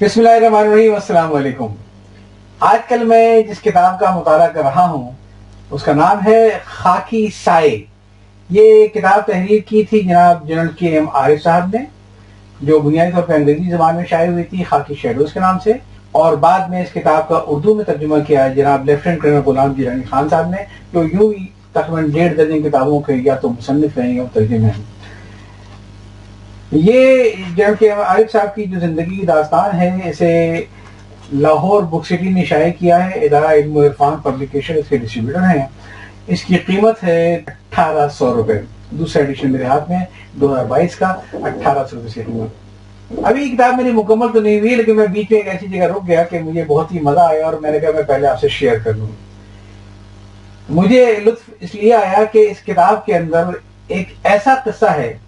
بسم اللہ الرحمن الرحیم، السلام علیکم۔ آج کل میں جس کتاب کا مطالعہ کر رہا ہوں، اس کا نام ہے خاکی سائے۔ یہ کتاب تحریر کی تھی جناب جنرل کے ایم عارف صاحب نے، جو بنیادی طور پہ انگریزی زبان میں شائع ہوئی تھی، خاکی شیڈوز کے نام سے۔ اور بعد میں اس کتاب کا اردو میں ترجمہ کیا جناب لیفٹنٹ کرنل غلام جیلانی خان صاحب نے، جو یوں ہی تقریباً ڈیڑھ درجن کتابوں کے یا تو مصنف ہیں یا ترجمے ہیں۔ یہ جنرل کے عارف صاحب کی جو زندگی کی داستان ہے، اسے لاہور بک سٹی نے شائع کیا ہے، ادارہ علم و عرفان پبلیکیشن، اس کے ڈسٹریبیوٹر ہیں۔ اس کی قیمت ہے اٹھارہ سو روپے۔ دوسرا ایڈیشن میرے ہاتھ میں، دو ہزار بائیس کا اٹھارہ سو روپے سے قیمت۔ ابھی کتاب میری مکمل تو نہیں ہوئی، لیکن میں بیچ میں ایک ایسی جگہ رک گیا کہ مجھے بہت ہی مزہ آیا اور میں نے کہا میں پہلے آپ سے شیئر کر لوں مجھے لطف اس لیے آیا کہ اس کتاب کے اندر ایک ایسا قصہ ہے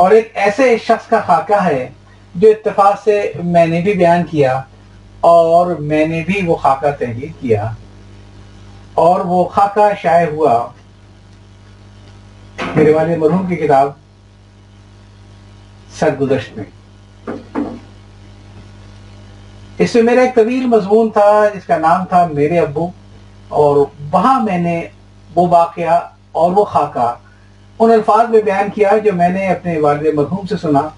اور ایک ایسے شخص کا خاکہ ہے جو اتفاق سے میں نے بھی بیان کیا اور میں نے بھی وہ خاکہ تحریر کیا اور وہ خاکہ شائع ہوا۔ میرے والد مرحوم کی کتاب سرگزشت میں۔ اس میں میرا ایک طویل مضمون تھا جس کا نام تھا میرے ابو اور وہاں میں نے وہ واقعہ اور وہ خاکہ ان الفاظ میں بیان کیا جو میں نے اپنے والد مرحوم سے سنا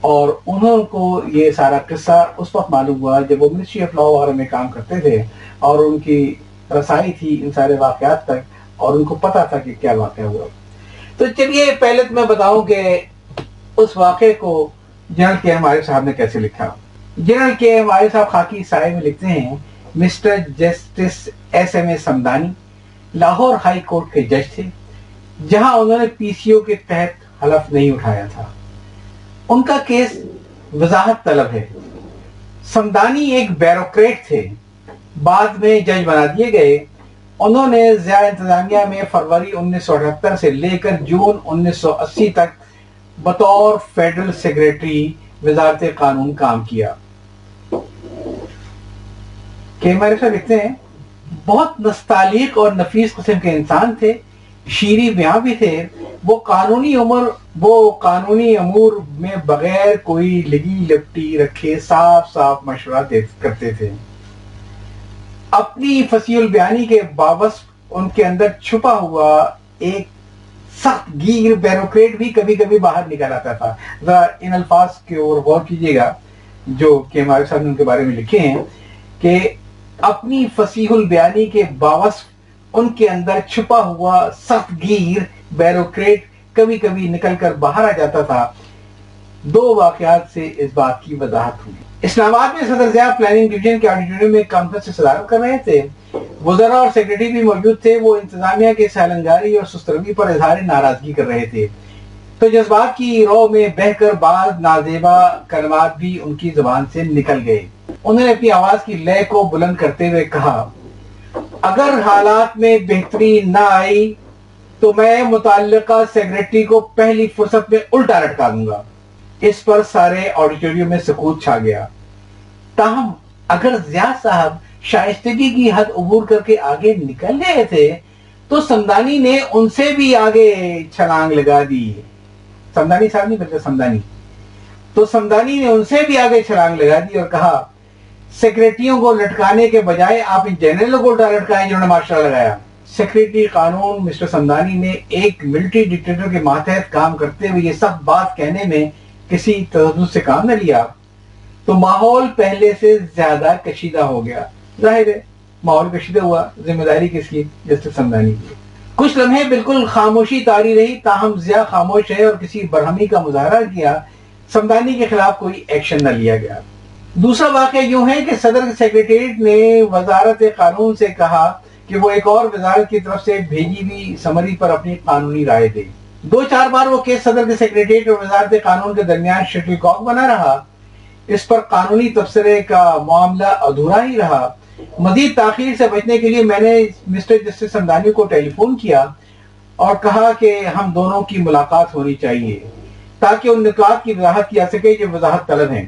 اور انہوں کو یہ سارا قصہ اس وقت معلوم ہوا جب وہ منسٹری آف لا وغیرہ میں کام کرتے تھے اور ان کی رسائی تھی ان سارے واقعات تک اور ان کو پتا تھا کہ کیا واقعہ ہوا۔ تو چلیے، پہلے تو میں بتاؤں کہ اس واقعے کو جنرل کے ایم عارف صاحب نے کیسے لکھا۔ جنرل کے ایم عارف صاحب خاکی سائے میں لکھتے ہیں، Mr justice S M A Samdani, Lahore high court کے جج تھے۔ جہاں انہوں نے پی سی او کے تحت حلف نہیں اٹھایا تھا۔ ان کا کیس وضاحت طلب ہے۔ سمدانی ایک بیروکریٹ تھے۔ بعد میں جج بنا دیے گئے۔ انہوں نے ضیاء انتظامیہ میں فروری انیس سو اٹھہتر سے لے کر جون انیس سو اسی تک بطور فیڈرل سیکریٹری وزارت قانون کام کیا۔ کہ ہمارے ساتھ لکھتے ہیں، بہت نستعلیق اور نفیس قسم کے انسان تھے۔ شیری بیاں بھی تھے، وہ قانونی عمر، وہ قانونی امور میں بغیر کوئی لگی لپٹی رکھے صاف صاف مشورہ کرتے تھے۔ اپنی فصیح البیانی کے باوس ان کے اندر چھپا ہوا ایک سخت گیر بیروکریٹ بھی کبھی کبھی باہر نکل آتا تھا۔ ذرا ان الفاظ کے اور غور کیجیے گا، جو کہ ہمارے ساتھ ان کے بارے میں لکھے ہیں کہ اپنی فصیح البیانی کے باوس ان کے اندر چھپا ہوا سخت گیر بیروکریٹ کبھی کبھی نکل کر باہر آ جاتا تھا۔ دو واقعات سے اس بات کی وضاحت ہوئی۔ اسلام آباد میں صدر ضیاء پلاننگ ڈویژن کے آڈیٹوریم میں کانفرنس سے صدارت کر رہے تھے۔ وزراء اور سیکرٹری بھی موجود تھے۔ وہ انتظامیہ کے سیلنگاری اور سستروی پر اظہار ناراضگی کر رہے تھے۔ تو جذبات کی رو میں بہ کر بعض نازیبا کلمات بھی ان کی زبان سے نکل گئے۔ انہوں نے اپنی آواز کی لے کو بلند کرتے ہوئے کہا اگر حالات میں بہتری نہ آئی تو میں متعلقہ سیکرٹری کو پہلی فرصت میں الٹا لٹکا دوں گا۔ اس پر سارے آڈیٹوریم میں سکوت چھا گیا۔ تاہم، اگر ضیاء صاحب شائستگی کی حد عبور کر کے آگے نکل گئے تھے، تو سمدانی نے ان سے بھی آگے چھلانگ لگا دی۔ سمدانی صاحب نہیں بلکہ سمدانی۔ تو سمدانی نے ان سے بھی آگے چھلانگ لگا دی اور کہا سیکریٹریوں کو لٹکانے کے بجائے آپ ان جنرلوں کو لٹکائیں جنہوں نے مارشل لگایا۔ سیکریٹری قانون مسٹر سمدانی نے ایک ملٹری ڈکٹیٹر کے ماتحت کام کرتے ہوئے یہ سب بات کہنے میں کسی تجدد سے کام نہ لیا۔ تو ماحول پہلے سے زیادہ کشیدہ ہو گیا۔ ظاہر ہے، ماحول کشیدہ ہوا، ذمہ داری کس کی؟ جسٹس سمدانی کی۔ کچھ لمحے بالکل خاموشی تاری رہی، تاہم ضیاء خاموش ہے اور کسی برہمی کا مظاہرہ کیا، سمدانی کے خلاف کوئی ایکشن نہ لیا گیا۔ دوسرا واقعہ یوں ہے کہ صدر سیکریٹریٹ نے وزارت قانون سے کہا کہ وہ ایک اور وزارت کی طرف سے بھیجی ہوئی سمری پر اپنی قانونی رائے دے۔ دو چار بار وہ کیس صدر کے سیکریٹریٹ اور وزارت قانون کے درمیان شٹل کاک بنا رہا۔ اس پر قانونی تبصرے کا معاملہ ادھورا ہی رہا۔ مزید تاخیر سے بچنے کے لیے میں نے مسٹر جسٹس سمدانی کو ٹیلی فون کیا اور کہا کہ ہم دونوں کی ملاقات ہونی چاہیے تاکہ ان نکات کی وضاحت کیا سکے جو وضاحت طلب ہیں۔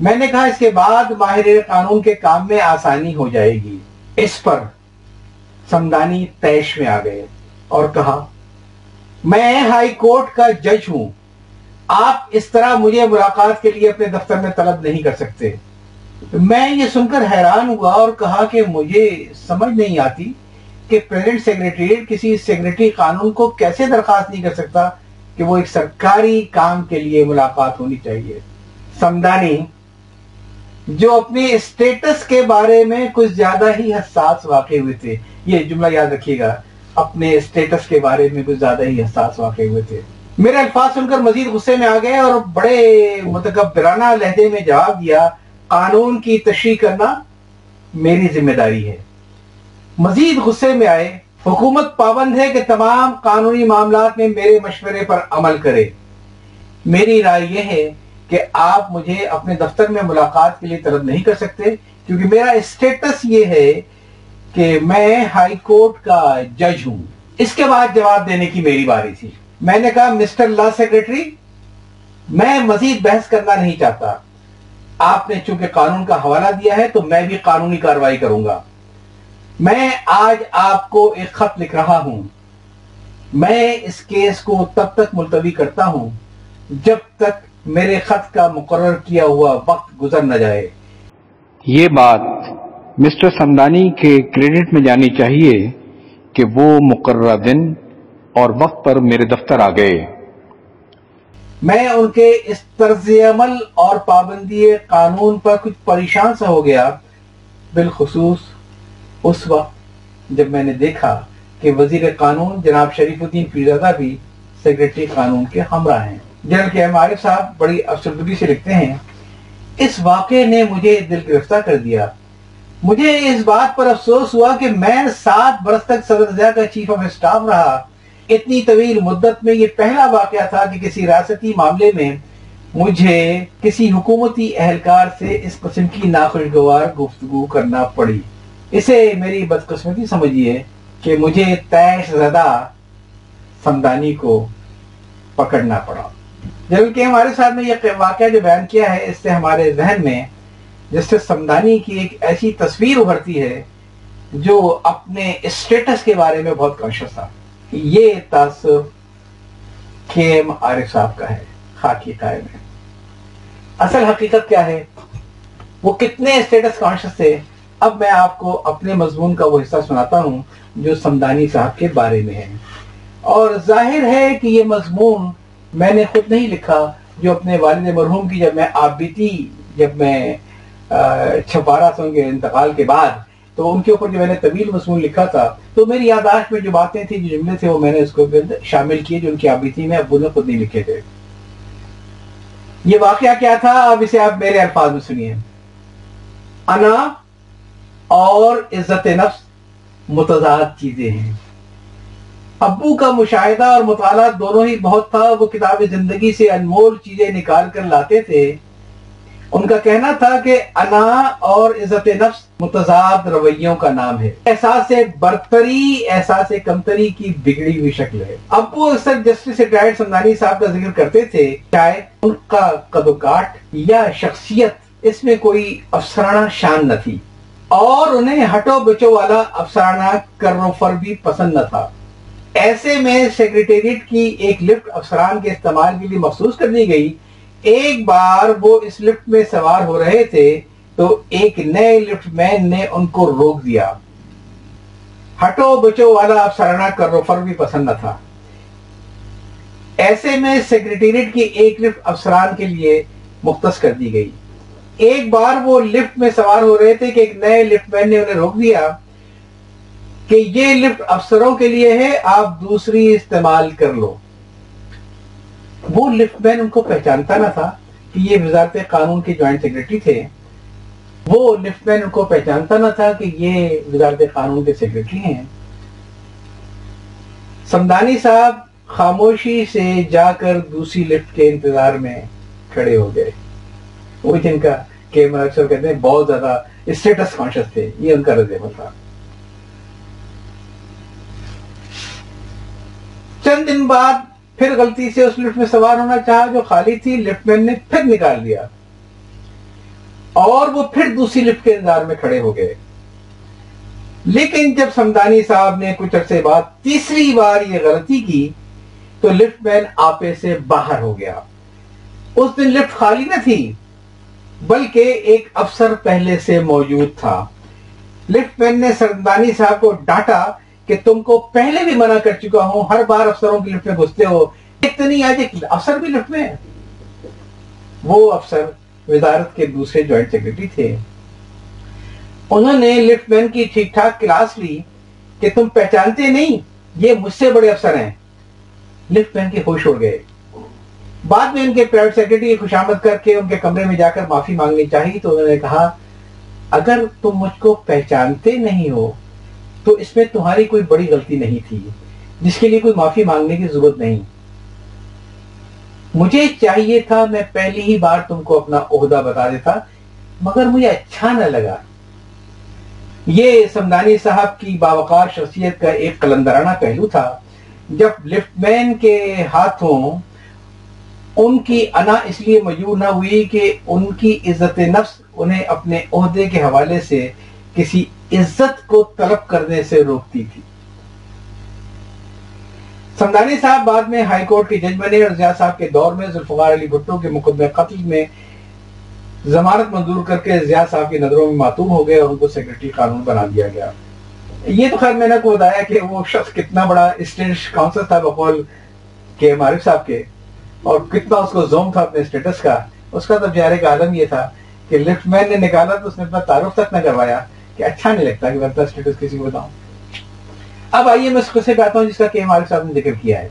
میں نے کہا اس کے بعد ماہر قانون کے کام میں آسانی ہو جائے گی۔ اس پر سمدانی تیش میں آ گئے اور کہا، میں ہائی کورٹ کا جج ہوں۔ آپ اس طرح مجھے ملاقات کے لیے اپنے دفتر میں طلب نہیں کر سکتے۔ میں یہ سن کر حیران ہوا اور کہا کہ مجھے سمجھ نہیں آتی کہ پریزنٹ سیکرٹری کسی سیکرٹری قانون کو کیسے درخواست نہیں کر سکتا کہ وہ ایک سرکاری کام کے لیے ملاقات ہونی چاہیے۔ سمدانی جو اپنے اسٹیٹس کے بارے میں کچھ زیادہ ہی حساس واقع ہوئے تھے۔ یہ جملہ یاد رکھیے گا۔ اپنے اسٹیٹس کے بارے میں کچھ زیادہ ہی حساس واقع ہوئے تھے۔ میرے الفاظ سن کر مزید غصے میں آ گئے اور بڑے متکبرانہ لہجے میں جواب دیا، قانون کی تشریح کرنا میری ذمہ داری ہے۔ مزید غصے میں آئے، حکومت پابند ہے کہ تمام قانونی معاملات میں میرے مشورے پر عمل کرے۔ میری رائے یہ ہے کہ آپ مجھے اپنے دفتر میں ملاقات کے لیے طلب نہیں کر سکتے، کیونکہ میرا اسٹیٹس یہ ہے کہ میں ہائی کورٹ کا جج ہوں۔ اس کے بعد جواب دینے کی میری باری تھی۔ میں نے کہا مسٹر لا سیکرٹری میں مزید بحث کرنا نہیں چاہتا۔ آپ نے چونکہ قانون کا حوالہ دیا ہے، تو میں بھی قانونی کاروائی کروں گا۔ میں آج آپ کو ایک خط لکھ رہا ہوں۔ میں اس کیس کو تب تک ملتوی کرتا ہوں جب تک میرے خط کا مقرر کیا ہوا وقت گزر نہ جائے۔ یہ بات مسٹر سمدانی کے کریڈٹ میں جانی چاہیے کہ وہ مقررہ دن اور وقت پر میرے دفتر آ گئے۔ میں ان کے اس طرز عمل اور پابندی قانون پر کچھ پریشان سا ہو گیا۔ بالخصوص اس وقت جب میں نے دیکھا کہ وزیر قانون جناب شریف الدین فیرزادہ بھی سیکرٹری قانون کے ہمراہ ہیں۔ جنرل کے عارف صاحب بڑی افسردگی سے لکھتے ہیں، اس واقعے نے مجھے دل گرفتہ کر دیا۔ مجھے اس بات پر افسوس ہوا کہ میں سات برس تک صدر ضیاء کا چیف آف اسٹاف رہا۔ اتنی طویل مدت میں یہ پہلا واقعہ تھا کہ کسی ریاستی معاملے میں مجھے کسی حکومتی اہلکار سے اس قسم کی ناخوشگوار گفتگو کرنا پڑی۔ اسے میری بدقسمتی سمجھیے کہ مجھے تیش زدہ سمدانی کو پکڑنا پڑا۔ جبکہ ہمارے ساتھ میں یہ واقعہ جو بیان کیا ہے، اس سے ہمارے ذہن میں جس سے سمدانی کی ایک ایسی تصویر ابھرتی ہے جو اپنے اسٹیٹس کے بارے میں بہت کانشس تھا۔ یہ تاثر کیم عارف صاحب کا ہے، خاکی قائم ہے۔ اصل حقیقت کیا ہے؟ وہ کتنے اسٹیٹس کانشس تھے۔ اب میں آپ کو اپنے مضمون کا وہ حصہ سناتا ہوں جو سمدانی صاحب کے بارے میں ہے۔ اور ظاہر ہے کہ یہ مضمون میں نے خود نہیں لکھا جو اپنے والد مرحوم کی جب میں آپ بیتی، جب میں چھپارہ سو کے انتقال کے بعد، تو ان کے اوپر جو میں نے طویل مضمون لکھا تھا، تو میری یاداشت میں جو باتیں تھیں، جو جملے تھے، وہ میں نے اس کو شامل کیے جو ان کی آبی تھی میں ابو نے خود نہیں لکھے تھے۔ یہ واقعہ کیا تھا؟ اب اسے آپ میرے الفاظ میں سنیے۔ انا اور عزت نفس متضاد چیزیں ہیں۔ ابو کا مشاہدہ اور مطالعہ دونوں ہی بہت تھا، وہ کتاب زندگی سے انمول چیزیں نکال کر لاتے تھے۔ ان کا کہنا تھا کہ انا اور عزت نفس متضاد رویوں کا نام ہے۔ احساس برتری، احساس کمتری کی بگڑی ہوئی شکل ہے۔ اب وہ اکثر جسٹس سمدانی صاحب کا ذکر کرتے تھے، چاہے ان کا قد و کاٹ یا شخصیت، اس میں کوئی افسرانہ شان نہ تھی۔ اور انہیں ہٹو بچو والا افسرانہ کر بھی پسند نہ تھا۔ ایسے میں سیکریٹریٹ کی ایک لفٹ افسران کے استعمال کے لیے مخصوص کر دی گئی۔ ایک بار وہ اس لفٹ میں سوار ہو رہے تھے تو ایک نئے لفٹ مین نے ان کو روک دیا۔ ہٹو بچو والا افسرانہ کروفر بھی پسند نہ تھا۔ ایسے میں سیکریٹریٹ کی ایک لفٹ افسران کے لیے مختص کر دی گئی۔ ایک بار وہ لفٹ میں سوار ہو رہے تھے کہ ایک نئے لفٹ مین نے انہیں روک دیا۔ کہ یہ لفٹ افسروں کے لیے ہے، آپ دوسری استعمال کر لو۔ وہ لفٹ مین ان کو پہچانتا نہ تھا کہ یہ وزارت قانون کے جوائنٹ سیکرٹری تھے۔ وہ لفٹ مین ان کو پہچانتا نہ تھا کہ یہ وزارت قانون کے سیکرٹری ہیں۔ سمدانی صاحب خاموشی سے جا کر دوسری لفٹ کے انتظار میں کھڑے ہو گئے۔ وہ جن کا اکثر کہتے ہیں، بہت زیادہ اسٹیٹس کانشس تھے۔ یہ ان کا رضیبل تھا۔ چند دن بعد پھر غلطی سے اس لفٹ میں سوار ہونا چاہا جو خالی تھی لفٹ مین نے پھر نکال دیا۔ اور وہ پھر دوسری لفٹ کے انتظار میں کھڑے ہو گئے۔ لیکن جب سمدانی صاحب نے کچھ عرصے بعد تیسری بار یہ غلطی کی، تو لفٹ مین آپے سے باہر ہو گیا۔ اس دن لفٹ خالی نہ تھی، بلکہ ایک افسر پہلے سے موجود تھا۔ لفٹ مین نے سردانی صاحب کو ڈانٹا کہ تم کو پہلے بھی منع کر چکا ہوں، ہر بار افسروں کی لفٹ میں گھستے ہو۔ ایک تو نہیں آج ایک افسر بھی لفٹ میں وہ افسر وزارت کے دوسرے جوائنٹ سیکرٹری تھے۔ انہوں نے لفٹ مین کی ٹھیک ٹھاک کلاس لی کہ تم پہچانتے نہیں، یہ مجھ سے بڑے افسر ہیں۔ لفٹ مین کے خوش ہو گئے۔ بعد میں ان کے پرائیویٹ سیکرٹری کی خوشامد کر کے ان کے کمرے میں جا کر معافی مانگنی چاہیے تو انہوں نے کہا، اگر تم مجھ کو پہچانتے نہیں ہو تو اس میں تمہاری کوئی بڑی غلطی نہیں تھی، جس کے لیے کوئی معافی مانگنے کی ضرورت نہیں۔ مجھے چاہیے تھا میں پہلی ہی بار تم کو اپنا عہدہ بتا دیتا، مگر مجھے اچھا نہ لگا۔ یہ سمدانی صاحب کی باوقار شخصیت کا ایک قلندرانہ پہلو تھا، جب لفٹ مین کے ہاتھوں ان کی انا اس لیے موجود نہ ہوئی کہ ان کی عزت نفس انہیں اپنے عہدے کے حوالے سے کسی عزت کو طلب کرنے سے روکتی تھی۔ سمدانی صاحب بعد میں ہائی کورٹ کے جج بنے اور ضیاء صاحب کے دور میں ذوالفقار علی بھٹو کے مقدمے قتل میں ضمانت منظور کر کے ضیاء صاحب کی نظروں میں معتوم ہو گئے اور ان کو سیکرٹری قانون بنا دیا گیا۔ یہ تو خیر میں نے کو بتایا کہ وہ شخص کتنا بڑا اسٹیٹ کاؤنسل تھا بقول کے معرف صاحب کے اور کتنا اس کو زوم تھا اپنے اسٹیٹس کا۔ اس کا تو جہرے کا عالم یہ تھا کہ لفٹ مین نے نکالا تو اس نے اپنا تعارف تک نہ کروایا۔ کہ اچھا نہیں لگتا کہ میں اپنا اسٹیٹس کسی کو بتاؤں۔ اب آئیے میں اس قصے پہ آتا ہوں جس کا کہ ہمارے صاحب نے ذکر کیا ہے۔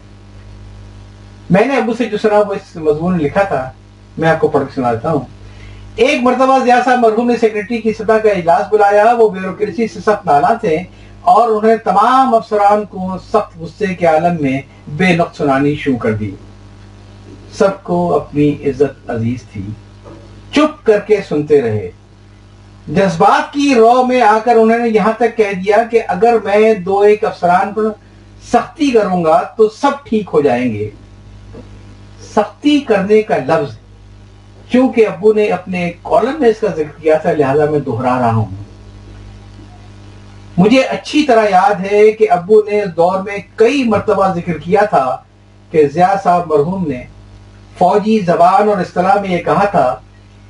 میں نے ابو سے جو سنا وہ اس مضمون لکھا تھا۔ میں آپ کو پڑھ کے سنا دیتا ہوں۔ ایک مرتبہ ضیاء صاحب مرحوم نے سیکرٹری کی سطح کا اجلاس بلایا، وہ بیوروکریسی سے سخت نالا تھے اور انہیں تمام افسران کو سخت غصے کے عالم میں بے نقص سنانی شروع کر دی۔ سب کو اپنی عزت عزیز تھی۔ چپ کر کے سنتے رہے۔ جذبات کی رو میں آ کر انہوں نے یہاں تک کہہ دیا کہ اگر میں دو ایک افسران پر سختی کروں گا تو سب ٹھیک ہو جائیں گے۔ سختی کرنے کا لفظ، چونکہ ابو نے اپنے کالم میں اس کا ذکر کیا تھا، لہذا میں دہرا رہا ہوں۔ مجھے اچھی طرح یاد ہے کہ ابو نے اس دور میں کئی مرتبہ ذکر کیا تھا کہ ضیاء صاحب مرحوم نے فوجی زبان اور اصطلاح میں یہ کہا تھا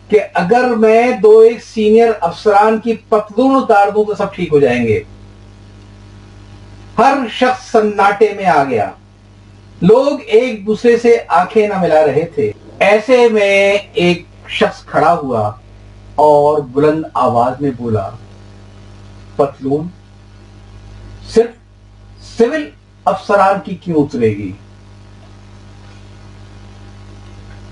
کہ اگر میں دو ایک سینئر افسران کی پتلون اتار دوں تو سب ٹھیک ہو جائیں گے۔ ہر شخص سناٹے میں آ گیا۔ لوگ ایک دوسرے سے آنکھیں نہ ملا رہے تھے۔ ایسے میں ایک شخص کھڑا ہوا اور بلند آواز میں بولا، پتلون، صرف سول افسران کی کیوں اترے گی؟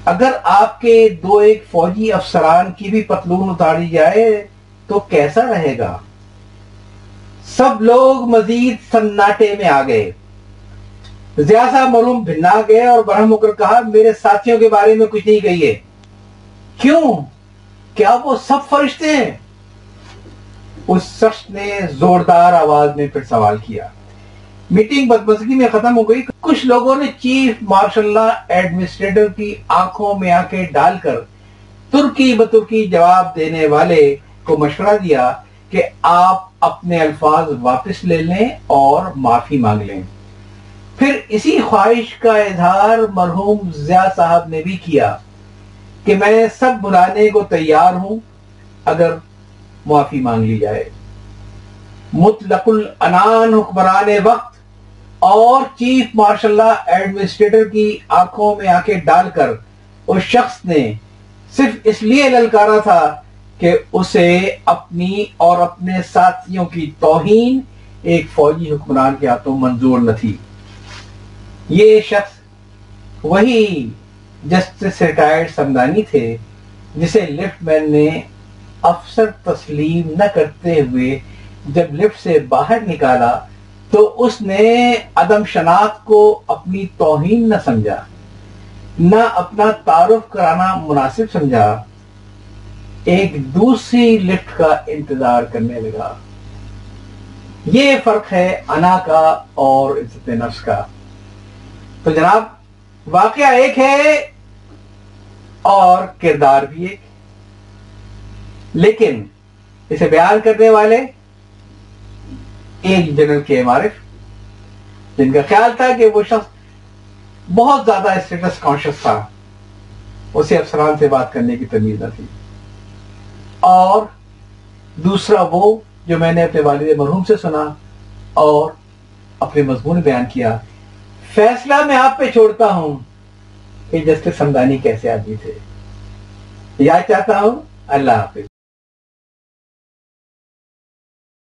اگر آپ کے دو ایک فوجی افسران کی بھی پتلون اتاری جائے تو کیسا رہے گا؟ سب لوگ مزید سناٹے میں آ گئے۔ صاحب مروم بھنا گئے اور برہم ہو کر کہا، میرے ساتھیوں کے بارے میں کچھ نہیں کہیے۔ کیوں؟ کیا وہ سب فرشتے ہیں؟ اس شخص نے زوردار آواز میں پھر سوال کیا۔ میٹنگ بدمزگی میں ختم ہو گئی۔ کچھ لوگوں نے چیف مارشل اللہ ایڈمنسٹریٹر کی آنکھوں میں آنکھیں ڈال کر ترکی بترکی جواب دینے والے کو مشورہ دیا کہ آپ اپنے الفاظ واپس لے لیں اور معافی مانگ لیں۔ پھر اسی خواہش کا اظہار مرحوم ضیاء صاحب نے بھی کیا کہ میں سب بلانے کو تیار ہوں اگر معافی مانگ لی جائے۔ مطلق الانان حکمران وقت اور چیف مارشل اللہ ایڈمنسٹریٹر کی آنکھوں میں آنکھیں ڈال کر اس شخص نے صرف اس لیے للکارا تھا کہ اسے اپنی اور اپنے ساتھیوں کی توہین ایک فوجی حکمران کے ہاتھوں منظور نہ تھی۔ یہ شخص وہی جسٹس ریٹائرڈ سمدانی تھے جسے لفٹ مین نے افسر تسلیم نہ کرتے ہوئے جب لفٹ سے باہر نکالا تو اس نے عدم شناخت کو اپنی توہین نہ سمجھا، نہ اپنا تعارف کرانا مناسب سمجھا، ایک دوسری لفٹ کا انتظار کرنے لگا۔ یہ فرق ہے انا کا اور عزت نفس کا۔ تو جناب، واقعہ ایک ہے اور کردار بھی ایک۔ لیکن اسے بیان کرنے والے ایک جنرل کے عمارف جن کا خیال تھا کہ وہ شخص بہت زیادہ اسٹیٹس کانشس تھا۔ اسے افسران سے بات کرنے کی تمیز نہ تھی۔ اور دوسرا وہ جو میں نے اپنے والد مرحوم سے سنا اور اپنے مضمون بیان کیا، فیصلہ میں آپ پہ چھوڑتا ہوں کہ جسٹس سمدانی کیسے آدمی تھے۔ یاد چاہتا ہوں اللہ حافظ۔